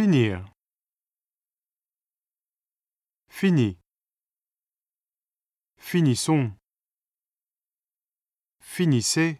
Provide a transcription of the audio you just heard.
Finir. Fini. Finissons. Finissez.